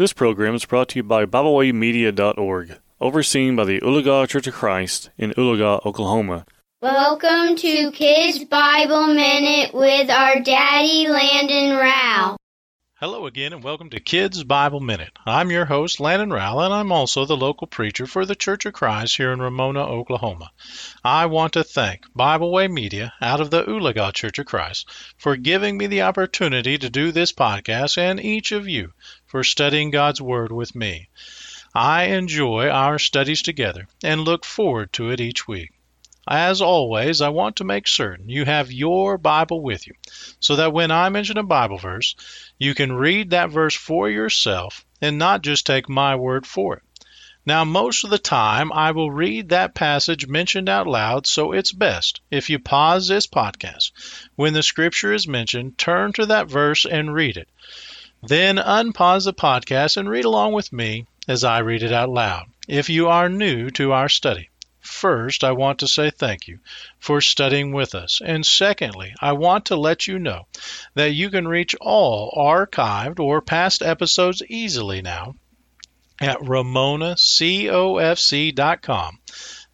This program is brought to you by BibleWayMedia.org, overseen by the Oologah Church of Christ in Oologah, Oklahoma. Welcome to Kids Bible Minute with our daddy Landon Rowell. Hello again, and welcome to Kids Bible Minute. I'm your host, Landon Rowell, and I'm also the local preacher for the Church of Christ here in Ramona, Oklahoma. I want to thank Bible Way Media out of the Oologah Church of Christ for giving me the opportunity to do this podcast and each of you for studying God's Word with me. I enjoy our studies together and look forward to it each week. As always, I want to make certain you have your Bible with you so that when I mention a Bible verse, you can read that verse for yourself and not just take my word for it. Now, most of the time, I will read that passage mentioned out loud, so it's best if you pause this podcast. When the scripture is mentioned, turn to that verse and read it. Then unpause the podcast and read along with me as I read it out loud. If you are new to our study, first I want to say thank you for studying with us. And secondly, I want to let you know that you can reach all archived or past episodes easily now at ramonacofc.com.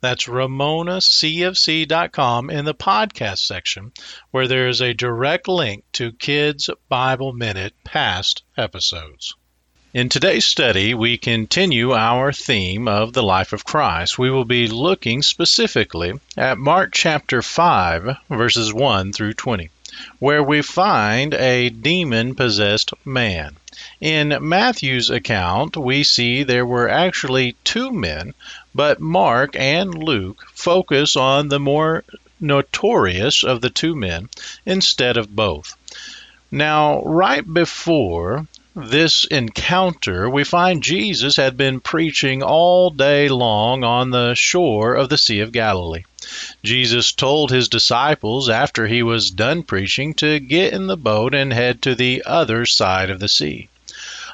That's ramonacofc.com in the podcast section, where there is a direct link to Kids Bible Minute past episodes. In today's study, we continue our theme of the life of Christ. We will be looking specifically at Mark chapter 5, verses 1 through 20, where we find a demon possessed man. In Matthew's account, we see there were actually two men, but Mark and Luke focus on the more notorious of the two men instead of both. Now, right before this encounter, we find Jesus had been preaching all day long on the shore of the Sea of Galilee. Jesus told his disciples after he was done preaching to get in the boat and head to the other side of the sea.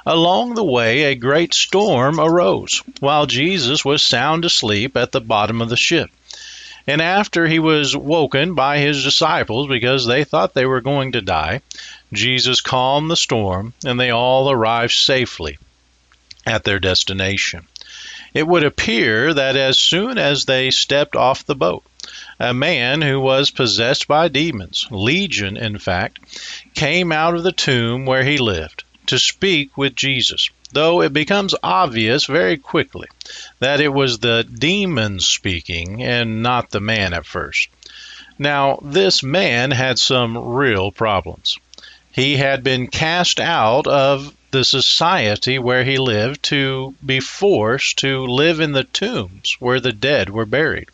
Along the way, a great storm arose while Jesus was sound asleep at the bottom of the ship. And after he was woken by his disciples because they thought they were going to die, Jesus calmed the storm and they all arrived safely at their destination. It would appear that as soon as they stepped off the boat, a man who was possessed by demons, legion in fact, came out of the tomb where he lived to speak with Jesus, though it becomes obvious very quickly that it was the demons speaking and not the man at first. Now, this man had some real problems. He had been cast out of the society where he lived to be forced to live in the tombs where the dead were buried.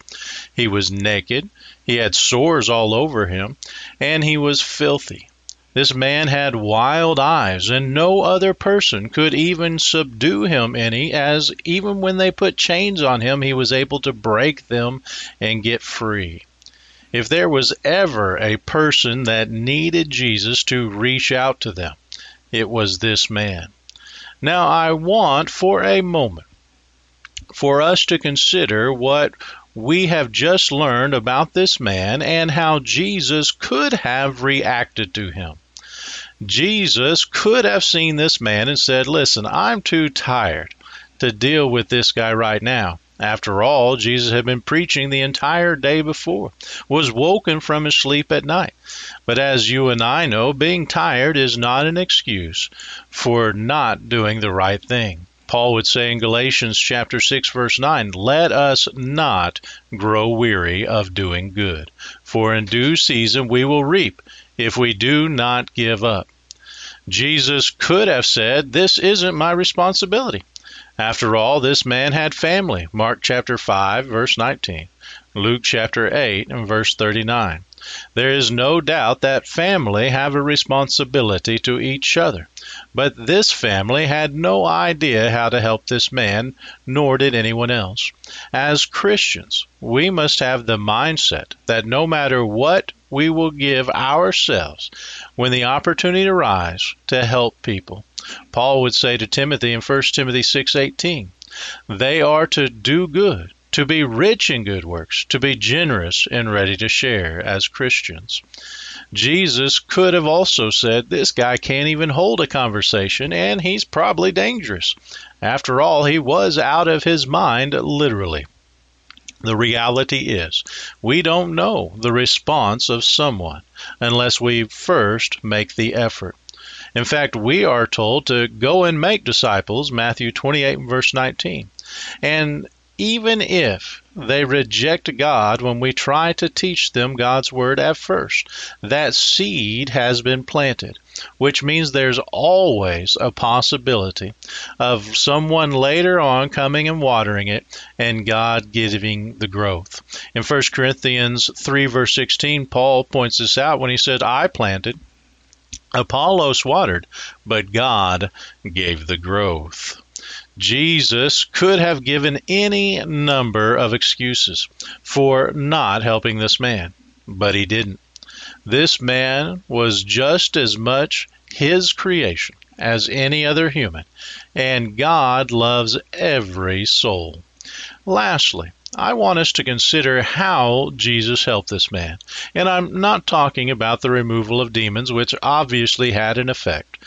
He was naked, he had sores all over him, and he was filthy. This man had wild eyes, and no other person could even subdue him any, as even when they put chains on him, he was able to break them and get free. If there was ever a person that needed Jesus to reach out to them, it was this man. Now, I want for a moment for us to consider what we have just learned about this man and how Jesus could have reacted to him. Jesus could have seen this man and said, Listen, I'm too tired to deal with this guy right now. After all, Jesus had been preaching the entire day before, was woken from his sleep at night. But as you and I know, being tired is not an excuse for not doing the right thing. Paul would say in Galatians chapter 6 verse 9, "Let us not grow weary of doing good, for in due season we will reap if we do not give up." Jesus could have said, "This isn't my responsibility." After all, this man had family. Mark chapter 5 verse 19. Luke chapter 8 and verse 39. There is no doubt that family have a responsibility to each other. But this family had no idea how to help this man, nor did anyone else. As Christians, we must have the mindset that no matter what, we will give ourselves when the opportunity arises to help people. Paul would say to Timothy in 1 Timothy 6:18, "They are to do good, to be rich in good works, to be generous and ready to share as Christians. Jesus could have also said, This guy can't even hold a conversation, and he's probably dangerous. After all, he was out of his mind, literally. The reality is, we don't know the response of someone unless we first make the effort. In fact, we are told to go and make disciples, Matthew 28 verse 19. And even if they reject God when we try to teach them God's Word at first. That seed has been planted, which means there's always a possibility of someone later on coming and watering it and God giving the growth. In 1 Corinthians 3, verse 16, Paul points this out when he said, I planted. Apollos watered, but God gave the growth. Jesus could have given any number of excuses for not helping this man, but he didn't. This man was just as much his creation as any other human, and God loves every soul. Lastly, I want us to consider how Jesus helped this man. And I'm not talking about the removal of demons, which obviously had an effect.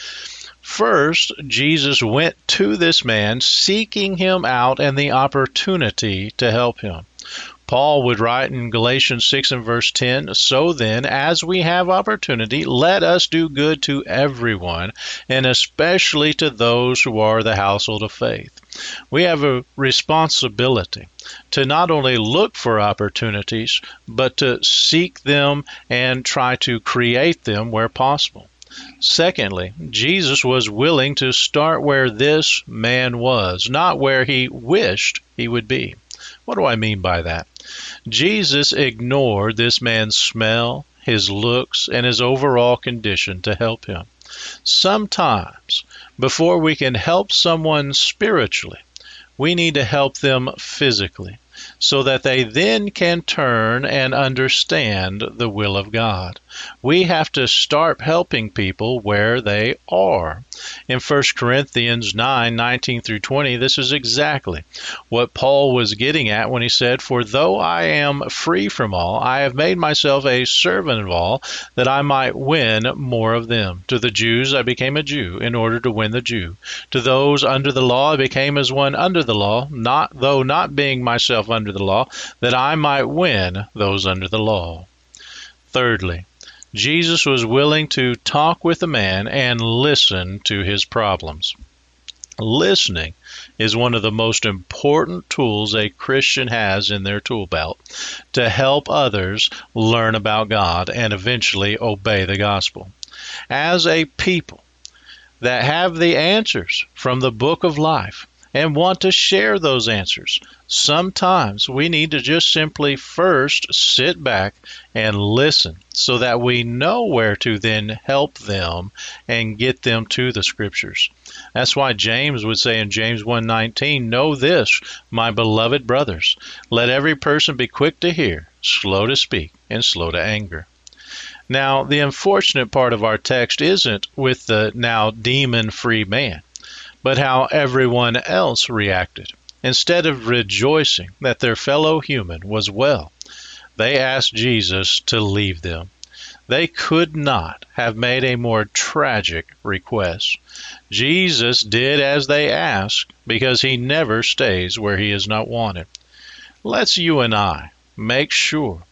First, Jesus went to this man, seeking him out and the opportunity to help him. Paul would write in Galatians 6 and verse 10 So then, as we have opportunity, let us do good to everyone, and especially to those who are the household of faith. We have a responsibility to not only look for opportunities, but to seek them and try to create them where possible. Secondly, Jesus was willing to start where this man was, not where he wished he would be. What do I mean by that? Jesus ignored this man's smell, his looks, and his overall condition to help him. Sometimes, before we can help someone spiritually, we need to help them physically so that they then can turn and understand the will of God. We have to start helping people where they are. In 1 Corinthians 9 19 through 20, this is exactly what Paul was getting at when he said, For though I am free from all, I have made myself a servant of all, that I might win more of them. To the Jews I became a Jew in order to win the Jew. To those under the law I became as one under the law, not though not being myself under the law, that I might win those under the law. Thirdly, Jesus was willing to talk with a man and listen to his problems. Listening is one of the most important tools a Christian has in their tool belt to help others learn about God and eventually obey the gospel. As a people that have the answers from the book of life, and want to share those answers. Sometimes we need to just simply first sit back and listen so that we know where to then help them and get them to the scriptures. That's why James would say in James 1:19, "Know this, my beloved brothers, let every person be quick to hear, slow to speak, and slow to anger." Now, the unfortunate part of our text isn't with the now demon free man but how everyone else reacted. Instead of rejoicing that their fellow human was well, they asked Jesus to leave them. They could not have made a more tragic request. Jesus did as they asked because he never stays where he is not wanted. Let's you and I make sure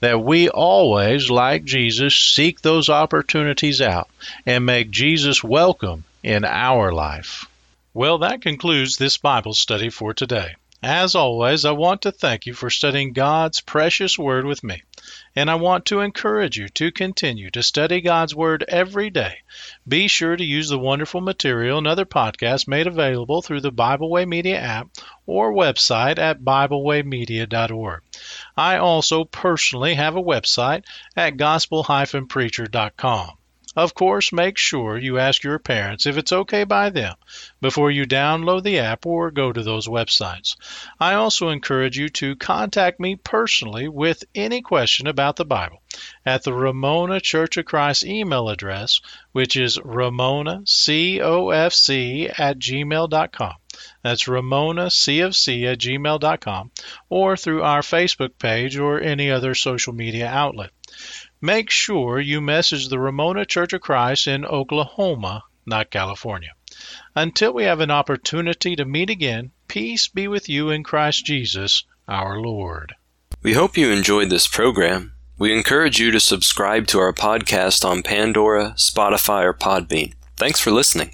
that we always, like Jesus, seek those opportunities out and make Jesus welcome in our life. Well, that concludes this Bible study for today. As always, I want to thank you for studying God's precious Word with me. And I want to encourage you to continue to study God's Word every day. Be sure to use the wonderful material and other podcasts made available through the Bible Way Media app or website at BibleWayMedia.org. I also personally have a website at gospel-preacher.com. Of course, make sure you ask your parents if it's okay by them before you download the app or go to those websites. I also encourage you to contact me personally with any question about the Bible at the Ramona Church of Christ email address, which is ramonacofc at gmail.com. That's ramonacfc at gmail.com or through our Facebook page or any other social media outlet. Make sure you message the Ramona Church of Christ in Oklahoma, not California. Until we have an opportunity to meet again, peace be with you in Christ Jesus, our Lord. We hope you enjoyed this program. We encourage you to subscribe to our podcast on Pandora, Spotify, or Podbean. Thanks for listening.